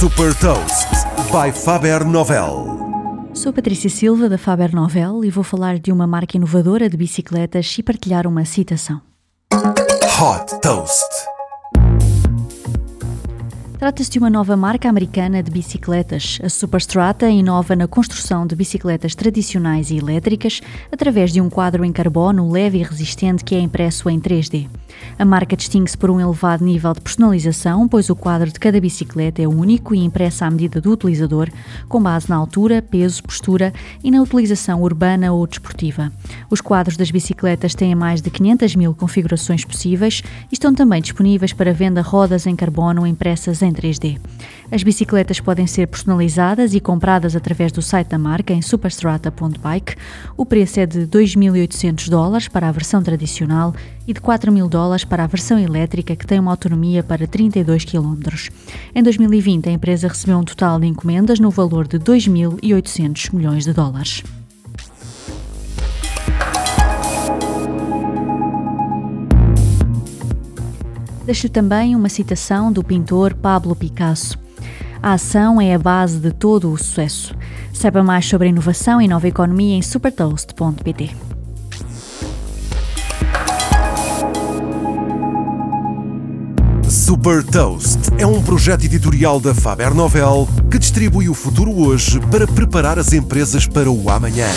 Super Toast by Faber Novel. Sou Patrícia Silva da Faber Novel e vou falar de uma marca inovadora de bicicletas e partilhar uma citação. Hot Toast. Trata-se de uma nova marca americana de bicicletas. A Superstrata inova na construção de bicicletas tradicionais e elétricas através de um quadro em carbono leve e resistente que é impresso em 3D. A marca distingue-se por um elevado nível de personalização, pois o quadro de cada bicicleta é único e impresso à medida do utilizador, com base na altura, peso, postura e na utilização urbana ou desportiva. Os quadros das bicicletas têm mais de 500 mil configurações possíveis e estão também disponíveis para venda rodas em carbono impressas em em 3D. As bicicletas podem ser personalizadas e compradas através do site da marca em superstrata.bike. O preço é de 2.800 dólares para a versão tradicional e de 4.000 dólares para a versão elétrica, que tem uma autonomia para 32 km. Em 2020, a empresa recebeu um total de encomendas no valor de 2.800 milhões de dólares. Deixo também uma citação do pintor Pablo Picasso. A ação é a base de todo o sucesso. Saiba mais sobre inovação e nova economia em supertoast.pt. Super Toast é um projeto editorial da Faber Novel que distribui o futuro hoje para preparar as empresas para o amanhã.